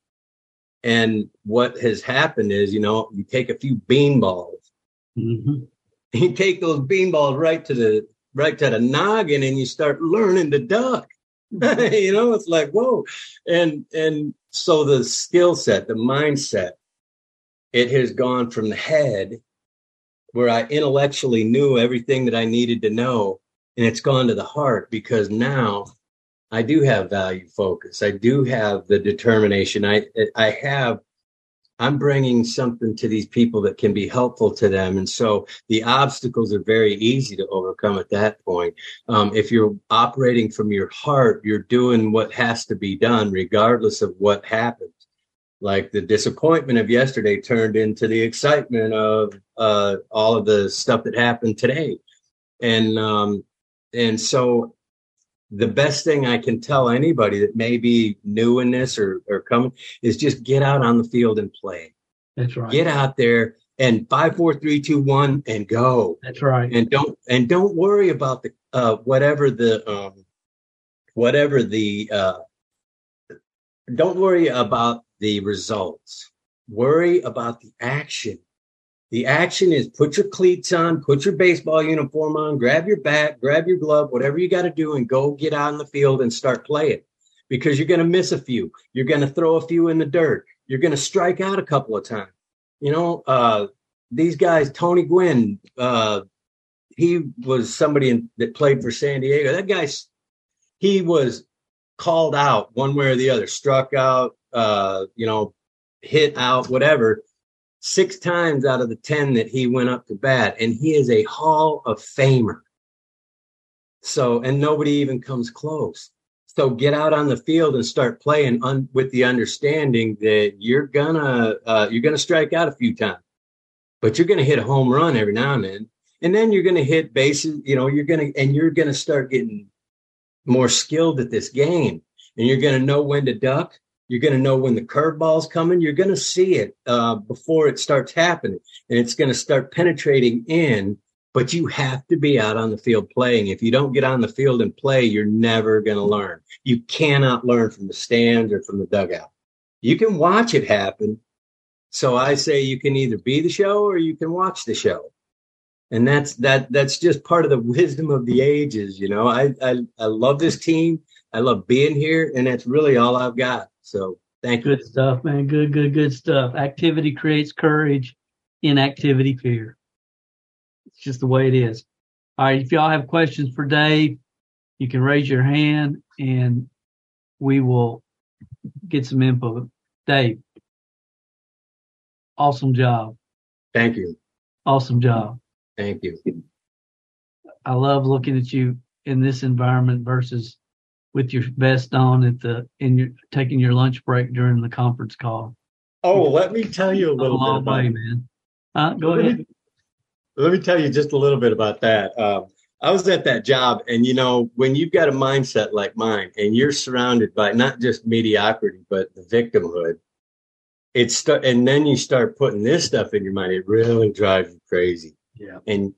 and what has happened is, you know, you take a few bean balls, mm-hmm. you take those bean balls right to the right to the noggin, and you start learning to duck. you know, it's like whoa, and and so the skill set, the mindset, it has gone from the head, where I intellectually knew everything that I needed to know, and it's gone to the heart because now I do have value focus. I do have the determination. I I have I'm bringing something to these people that can be helpful to them. And so the obstacles are very easy to overcome at that point. Um, if you're operating from your heart, you're doing what has to be done, regardless of what happens. Like the disappointment of yesterday turned into the excitement of uh, all of the stuff that happened today. And, um, and so the best thing I can tell anybody that may be new in this or, or coming is just get out on the field and play. That's right. Get out there and five, four, three, two, one, and go. That's right. And don't and don't worry about the uh, whatever the um, whatever the uh, don't worry about the results. Worry about the action. The action is put your cleats on, put your baseball uniform on, grab your bat, grab your glove, whatever you got to do, and go get out in the field and start playing because you're going to miss a few. You're going to throw a few in the dirt. You're going to strike out a couple of times. You know, uh, these guys, Tony Gwynn, uh, he was somebody in, that played for San Diego. That guy, he was called out one way or the other, struck out, uh, you know, hit out, whatever six times out of the 10 that he went up to bat, and he is a Hall of Famer. So, and nobody even comes close. So get out on the field and start playing un- with the understanding that you're gonna uh, you're gonna strike out a few times, but you're gonna hit a home run every now and then, and then you're gonna hit bases. You know, you're gonna and you're gonna start getting more skilled at this game, and you're gonna know when to duck you're going to know when the curveball's coming. You're going to see it uh, before it starts happening, and it's going to start penetrating in. But you have to be out on the field playing. If you don't get on the field and play, you're never going to learn. You cannot learn from the stands or from the dugout. You can watch it happen. So I say you can either be the show or you can watch the show. And that's that that's just part of the wisdom of the ages, you know. I I, I love this team. I love being here, and that's really all I've got. So thank you. Good stuff, man. Good, good, good stuff. Activity creates courage. Inactivity, fear. It's just the way it is. All right. If y'all have questions for Dave, you can raise your hand and we will get some info. Dave, awesome job. Thank you. Awesome job. Thank you. I love looking at you in this environment versus with your vest on at the in your taking your lunch break during the conference call. Oh, let me tell you a little a bit about way, man. Uh, go let ahead. Me, let me tell you just a little bit about that. Um, I was at that job, and you know, when you've got a mindset like mine, and you're surrounded by not just mediocrity, but the victimhood, it's st- and then you start putting this stuff in your mind. It really drives you crazy. Yeah. And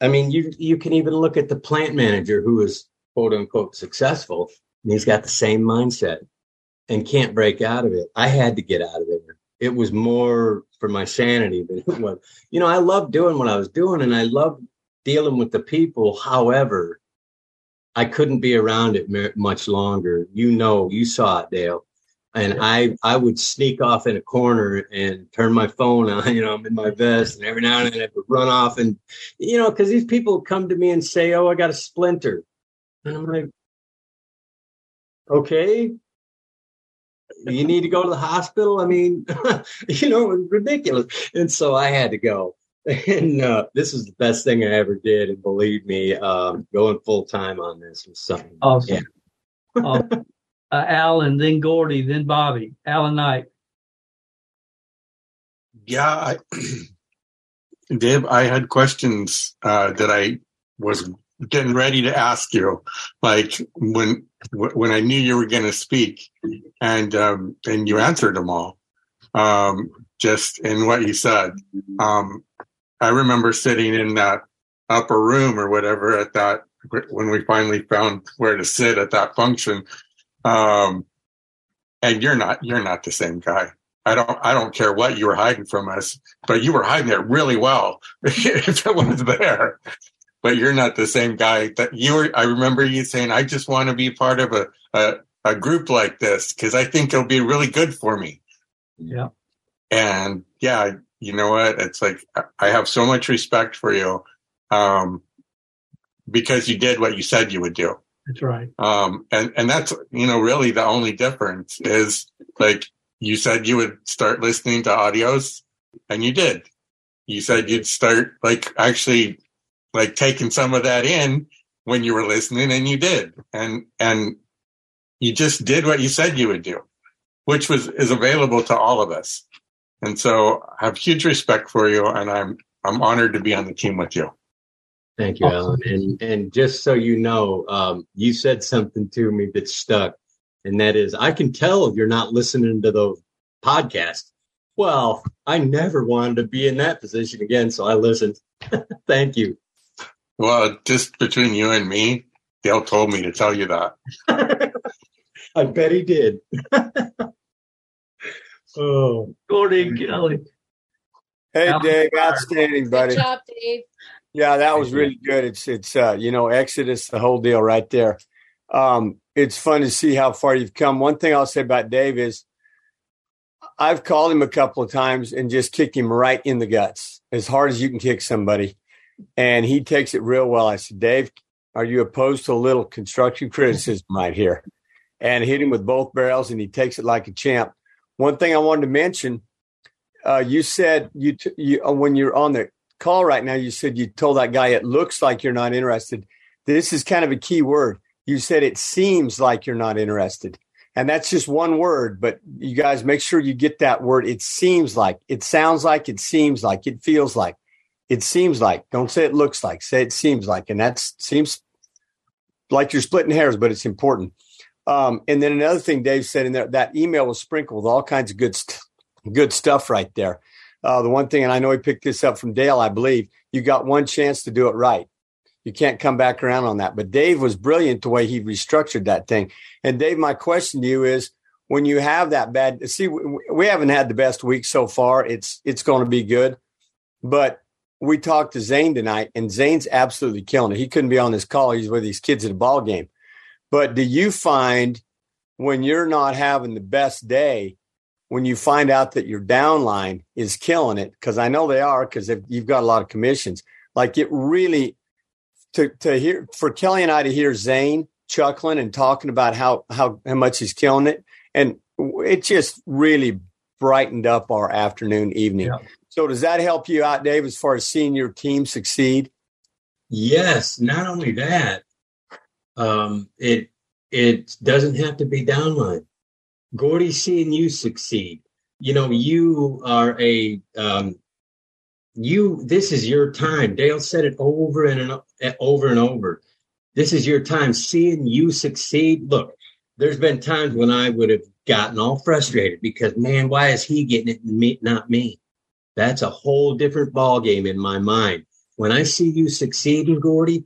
I mean, you you can even look at the plant manager who is quote unquote successful, and he's got the same mindset and can't break out of it. I had to get out of it. It was more for my sanity than it was. You know, I loved doing what I was doing, and I loved dealing with the people. However, I couldn't be around it much longer. You know, you saw it, Dale. And I, I would sneak off in a corner and turn my phone on. You know, I'm in my vest, and every now and then I would run off and, you know, because these people come to me and say, "Oh, I got a splinter," and I'm like, "Okay, you need to go to the hospital." I mean, you know, it was ridiculous, and so I had to go and uh, this is the best thing I ever did. And believe me, um, going full time on this was something. Awesome. Yeah. awesome. Uh, Alan, then Gordy, then Bobby. Alan Knight. Yeah, I, Dave, I had questions uh, that I was getting ready to ask you, like when when I knew you were going to speak, and um, and you answered them all, um, just in what you said. Um, I remember sitting in that upper room or whatever at that when we finally found where to sit at that function. Um, and you're not you're not the same guy. I don't I don't care what you were hiding from us, but you were hiding it really well if it was there. But you're not the same guy that you were. I remember you saying, "I just want to be part of a a, a group like this because I think it'll be really good for me." Yeah. And yeah, you know what? It's like I have so much respect for you um, because you did what you said you would do. That's right. Um, and and that's you know really the only difference is like you said you would start listening to audios, and you did. You said you'd start like actually like taking some of that in when you were listening, and you did. And and you just did what you said you would do, which was is available to all of us. And so I have huge respect for you, and I'm I'm honored to be on the team with you. Thank you, Alan. And and just so you know, um, you said something to me that stuck, and that is, I can tell if you're not listening to those podcasts. Well, I never wanted to be in that position again, so I listened. Thank you. Well, just between you and me, Dale told me to tell you that. I bet he did. Oh, Gordy Kelly. Hey, Dave, outstanding, buddy. Good job, Dave. Yeah, that was really good. It's it's uh, you know Exodus, the whole deal right there. Um, it's fun to see how far you've come. One thing I'll say about Dave is I've called him a couple of times and just kicked him right in the guts, as hard as you can kick somebody, and he takes it real well. I said, Dave, are you opposed to a little construction criticism right here? And hit him with both barrels, and he takes it like a champ. One thing I wanted to mention, uh, you said you, t- you uh, when you're on the call right now, you said you told that guy it looks like you're not interested. This is kind of a key word. You said it seems like you're not interested. And that's just one word, but you guys make sure you get that word. It seems like, it sounds like, it seems like, it feels like, it seems like. Don't say it looks like, say it seems like. And that seems like you're splitting hairs, but it's important. Um, and then another thing Dave said in there, that email was sprinkled with all kinds of good, st- good stuff right there. Uh, the one thing, and I know he picked this up from Dale, I believe, you got one chance to do it right. You can't come back around on that. But Dave was brilliant the way he restructured that thing. And Dave, my question to you is, when you have that bad, see, we haven't had the best week so far. It's it's going to be good, but we talked to Zane tonight, and Zane's absolutely killing it. He couldn't be on this call. He's with these kids at a ball game. But do you find when you're not having the best day, when you find out that your downline is killing it, because I know they are, because you've got a lot of commissions, like it really to to hear for Kelly and I to hear Zane chuckling and talking about how how how much he's killing it, and it just really brightened up our afternoon evening. Yeah. So does that help you out, Dave, as far as seeing your team succeed? Yes. Not only that, um, it it doesn't have to be downline. Gordy, seeing you succeed. You know, you are a um, you. This is your time. Dale said it over and over and over. This is your time. Seeing you succeed. Look, there's been times when I would have gotten all frustrated because, man, why is he getting it and me, not me? That's a whole different ball game in my mind. When I see you succeeding, Gordy,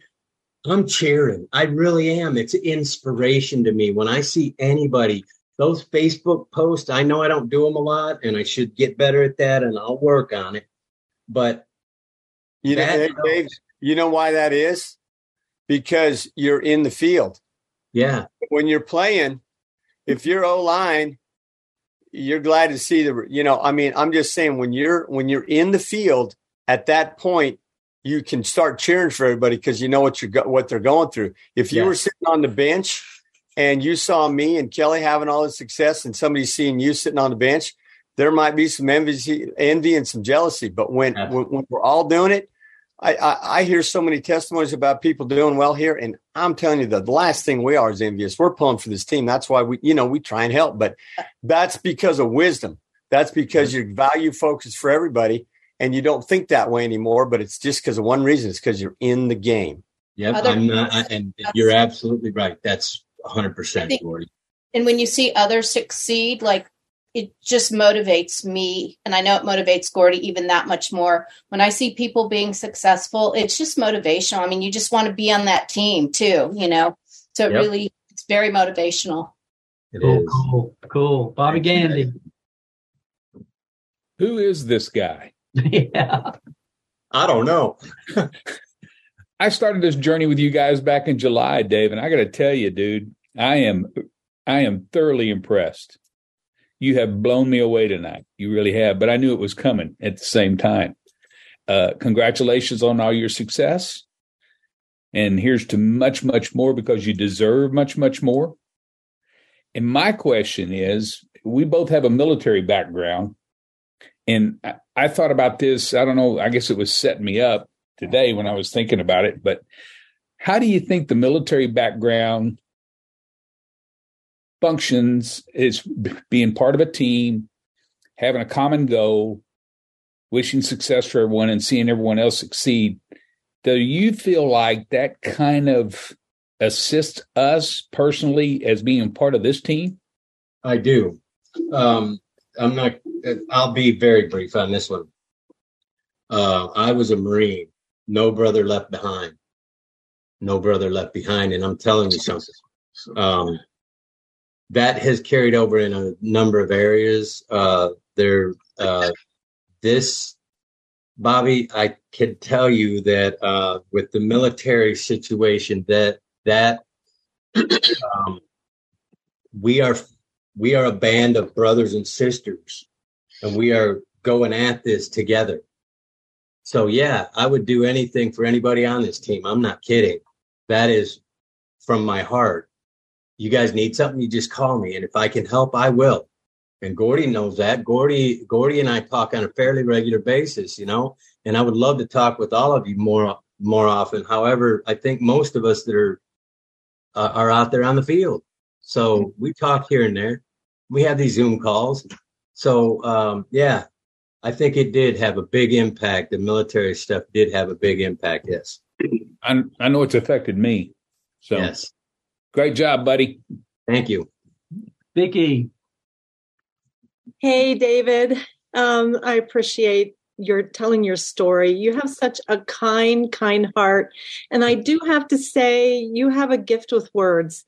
I'm cheering. I really am. It's inspiration to me. When I see anybody, those Facebook posts, I know I don't do them a lot and I should get better at that and I'll work on it. But you know, that, Dave, you know why that is? Because you're in the field. Yeah. When you're playing, if you're O line, you're glad to see the you know, I mean, I'm just saying when you're when you're in the field at that point, you can start cheering for everybody because you know what you're what they're going through. If you yeah. were sitting on the bench and you saw me and Kelly having all the success, and somebody seeing you sitting on the bench, there might be some envy, envy and some jealousy. But when, when, when we're all doing it, I, I, I, hear so many testimonies about people doing well here, and I'm telling you, the, the last thing we are is envious. We're pulling for this team. That's why we, you know, we try and help, but that's because of wisdom. That's because mm-hmm. your value focus for everybody, and you don't think that way anymore. But it's just because of one reason. It's because you're in the game. Yep, Other I'm not, I, and you're absolutely right. That's 100 percent, Gordy. And when you see others succeed, like it just motivates me and i know it motivates gordy even that much more. When i see people being successful it's just motivational. I mean you just want to be on that team too you know? So it yep. really it's very motivational. It cool, is. cool cool. Bobby gandy. Who is this guy? Yeah. I don't know. I started this journey with you guys back in july dave and i gotta tell you dude i am i am thoroughly impressed you have blown me away tonight. You really have. But I knew it was coming at the same time. Uh, congratulations on all your success. And here's to much, much more because you deserve much, much more. And my question is we both have a military background. And I, I thought about this. I don't know. I guess it was setting me up today when I was thinking about it. But how do you think the military background functions is being part of a team, having a common goal, wishing success for everyone, and seeing everyone else succeed. Do you feel like that kind of assists us personally as being part of this team? I do. Um, I'm not. I'll be very brief on this one. Uh, I was a Marine. No brother left behind. No brother left behind, and I'm telling you something. Um, that has carried over in a number of areas. Uh, there, uh, this, Bobby, I can tell you that uh, with the military situation, that that um, we are we are a band of brothers and sisters, and we are going at this together. So yeah, I would do anything for anybody on this team. I'm not kidding. That is from my heart you guys need something, you just call me. And if I can help, I will. And Gordy knows that. Gordy, Gordy and I talk on a fairly regular basis, you know, and I would love to talk with all of you more, more often. However, I think most of us that are, uh, are out there on the field. So we talk here and there. We have these Zoom calls. So, um, yeah, I think it did have a big impact. The military stuff did have a big impact. Yes. I, I know it's affected me. So yes. Great job, buddy. Thank you. Vicki. Hey, David. Um, I appreciate your telling your story. You have such a kind, kind heart. And I do have to say, you have a gift with words.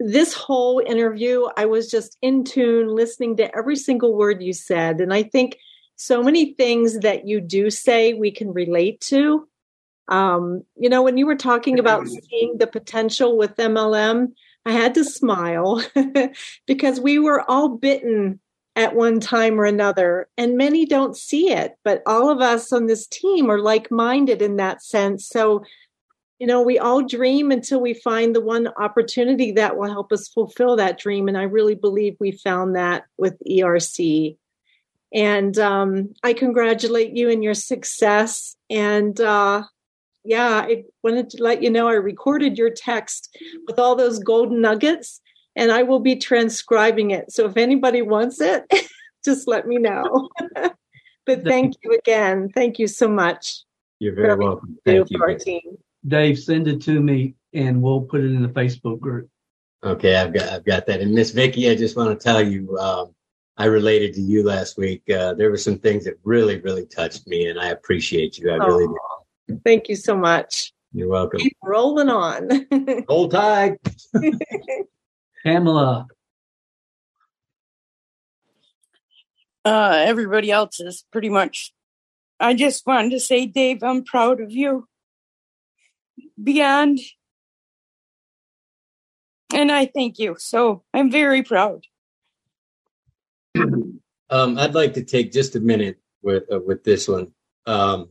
This whole interview, I was just in tune, listening to every single word you said. And I think so many things that you do say we can relate to. Um, you know, when you were talking about seeing the potential with MLM, I had to smile because we were all bitten at one time or another, and many don't see it, but all of us on this team are like minded in that sense. So, you know, we all dream until we find the one opportunity that will help us fulfill that dream. And I really believe we found that with ERC. And um, I congratulate you in your success. And uh, yeah, I wanted to let you know I recorded your text with all those golden nuggets and I will be transcribing it. So if anybody wants it, just let me know. but thank you again. Thank you so much. You're very welcome. Thank you. Our team. Dave, send it to me and we'll put it in the Facebook group. Okay, I've got I've got that. And Miss Vicky, I just want to tell you, um, I related to you last week. Uh, there were some things that really, really touched me, and I appreciate you. I oh, really do. Thank you so much. You're welcome. Keep rolling on. Hold tight. Pamela. Uh, everybody else is pretty much. I just wanted to say, Dave, I'm proud of you. Beyond. And I thank you. So I'm very proud. um, I'd like to take just a minute with uh, with this one. Um,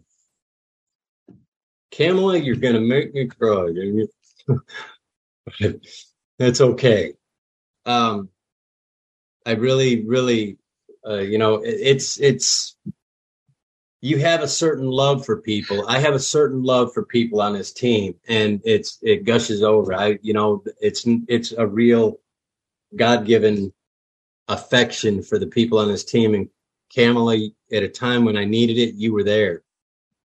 Kamala, you're going to make me cry. That's okay. Um, I really, really, uh, you know, it's it's you have a certain love for people. I have a certain love for people on this team, and it's it gushes over. I, you know, it's it's a real God given affection for the people on this team. And Kamala, at a time when I needed it, you were there,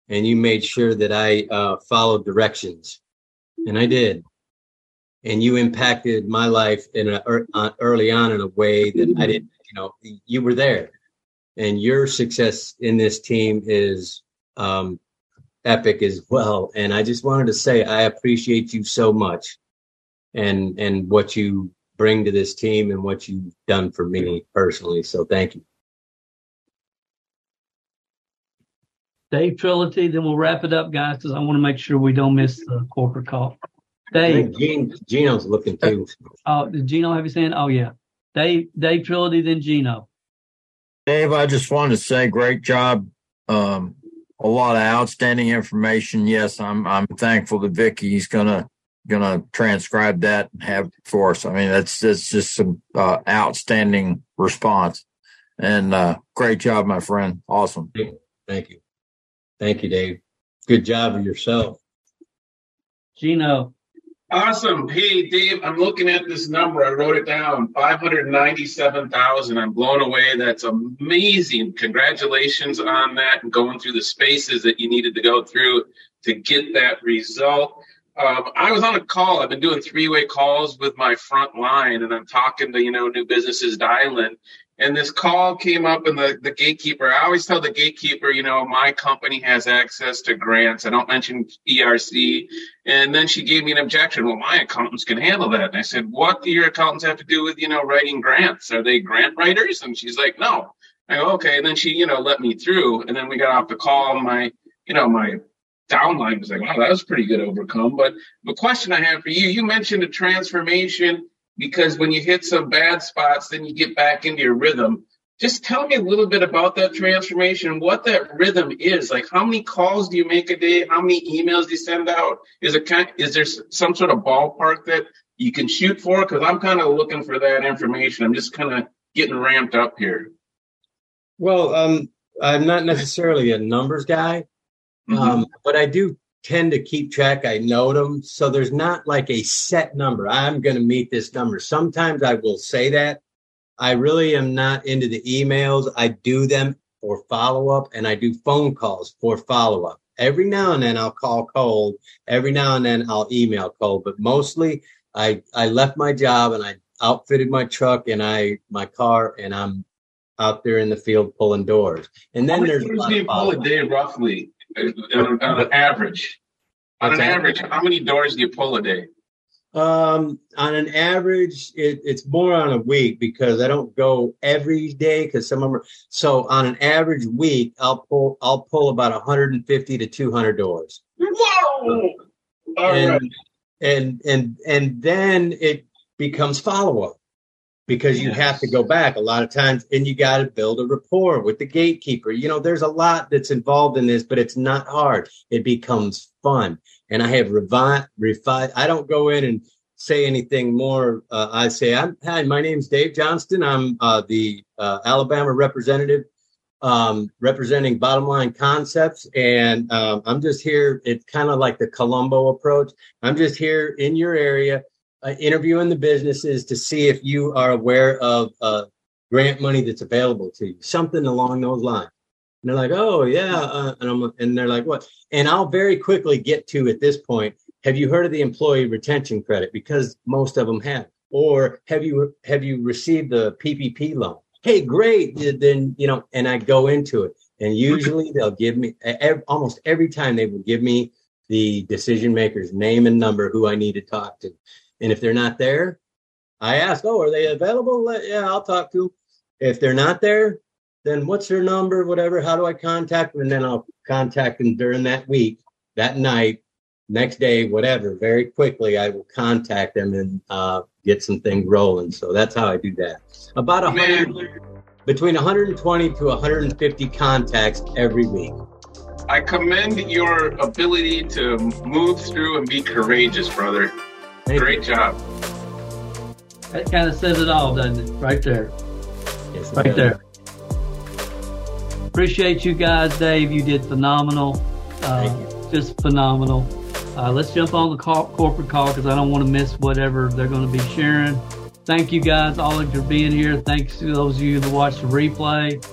and you made sure that I uh, followed directions, and I did. And you impacted my life in a, uh, early on in a way that I didn't. You know, you were there, and your success in this team is um, epic as well. And I just wanted to say I appreciate you so much, and and what you bring to this team and what you've done for me personally. So thank you. Dave Trilogy, then we'll wrap it up, guys, because I want to make sure we don't miss the corporate call. Dave. Gene, Gino's looking too. Oh, did Gino have his hand? Oh, yeah. Dave, Dave Trilogy, then Gino. Dave, I just wanted to say great job. Um, a lot of outstanding information. Yes, I'm I'm thankful that Vicky's gonna gonna transcribe that and have for us. I mean, that's that's just some uh, outstanding response, and uh, great job, my friend. Awesome. Thank you, thank you, Dave. Good job of yourself, Gino. Awesome. Hey, Dave, I'm looking at this number. I wrote it down 597,000. I'm blown away. That's amazing. Congratulations on that and going through the spaces that you needed to go through to get that result. Um, I was on a call. I've been doing three way calls with my front line, and I'm talking to you know new businesses dialing. And this call came up, and the the gatekeeper. I always tell the gatekeeper, you know, my company has access to grants. I don't mention ERC. And then she gave me an objection. Well, my accountants can handle that. And I said, what do your accountants have to do with you know writing grants? Are they grant writers? And she's like, no. I go, okay. And then she, you know, let me through. And then we got off the call. My, you know, my downline was like, wow, that was pretty good overcome. But the question I have for you, you mentioned a transformation because when you hit some bad spots, then you get back into your rhythm. Just tell me a little bit about that transformation, what that rhythm is. Like, how many calls do you make a day? How many emails do you send out? Is it kind? Is there some sort of ballpark that you can shoot for? Because I'm kind of looking for that information. I'm just kind of getting ramped up here. Well, um, I'm not necessarily a numbers guy, Mm-hmm. Um, but I do tend to keep track. I note them. So there's not like a set number. I'm going to meet this number. Sometimes I will say that. I really am not into the emails. I do them for follow up and I do phone calls for follow up. Every now and then I'll call cold. Every now and then I'll email cold, but mostly I, I left my job and I outfitted my truck and I, my car and I'm out there in the field pulling doors. And then there's a lot pull a day roughly? On, an average? On an average, how many doors do you pull a day? Um, on an average, it, it's more on a week because I don't go every day because some of them. Are, so on an average week, I'll pull I'll pull about 150 to 200 doors. Whoa! and, and and and then it becomes follow up because you have to go back a lot of times and you got to build a rapport with the gatekeeper. You know, there's a lot that's involved in this, but it's not hard. It becomes fun. And I have refined, refined. I don't go in and say anything more. Uh, I say, I'm, hi, my name's Dave Johnston. I'm uh, the uh, Alabama representative um, representing bottom line concepts. And um, I'm just here. It's kind of like the Columbo approach. I'm just here in your area uh, interviewing the businesses to see if you are aware of uh, grant money that's available to you, something along those lines. And they're like, oh yeah, uh, and I'm and they're like, what? And I'll very quickly get to at this point. Have you heard of the employee retention credit? Because most of them have. Or have you have you received the PPP loan? Hey, great. Then you know, and I go into it, and usually they'll give me almost every time they will give me the decision maker's name and number who I need to talk to. And if they're not there, I ask, oh, are they available? Yeah, I'll talk to them. If they're not there, then what's their number, whatever, how do I contact them? And then I'll contact them during that week, that night, next day, whatever. Very quickly, I will contact them and uh, get some things rolling. So that's how I do that. About a hundred, between 120 to 150 contacts every week. I commend your ability to move through and be courageous, brother. Thank Great you. job. That kind of says it all, doesn't it? Right there. Yes, right does. there. Appreciate you guys, Dave. You did phenomenal. Uh, just phenomenal. Uh, let's jump on the call, corporate call because I don't want to miss whatever they're going to be sharing. Thank you guys all for being here. Thanks to those of you that watched the replay.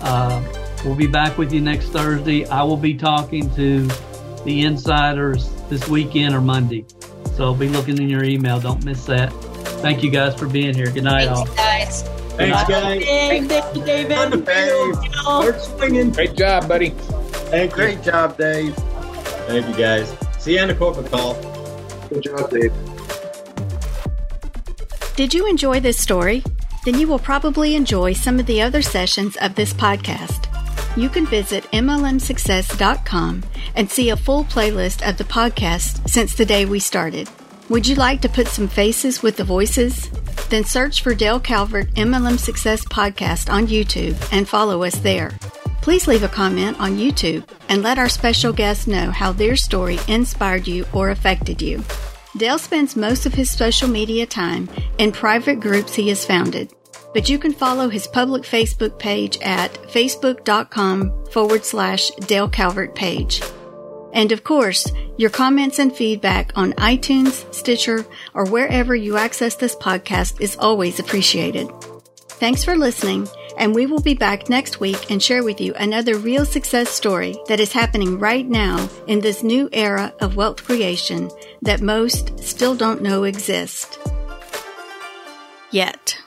Uh, we'll be back with you next Thursday. I will be talking to the insiders this weekend or Monday. So be looking in your email. Don't miss that. Thank you guys for being here. Good night, Thanks, all. guys. Thanks, guys. Thank you, David. swinging. Great job, buddy. Thank you. Great job, Dave. Thank you, guys. See you on the corporate call. Good job, Dave. Did you enjoy this story? Then you will probably enjoy some of the other sessions of this podcast. You can visit MLMSuccess.com and see a full playlist of the podcast since the day we started. Would you like to put some faces with the voices? Then search for Dale Calvert MLM Success Podcast on YouTube and follow us there. Please leave a comment on YouTube and let our special guests know how their story inspired you or affected you. Dale spends most of his social media time in private groups he has founded but you can follow his public Facebook page at facebook.com forward slash Dale Calvert page. And of course, your comments and feedback on iTunes, Stitcher, or wherever you access this podcast is always appreciated. Thanks for listening, and we will be back next week and share with you another real success story that is happening right now in this new era of wealth creation that most still don't know exist. Yet.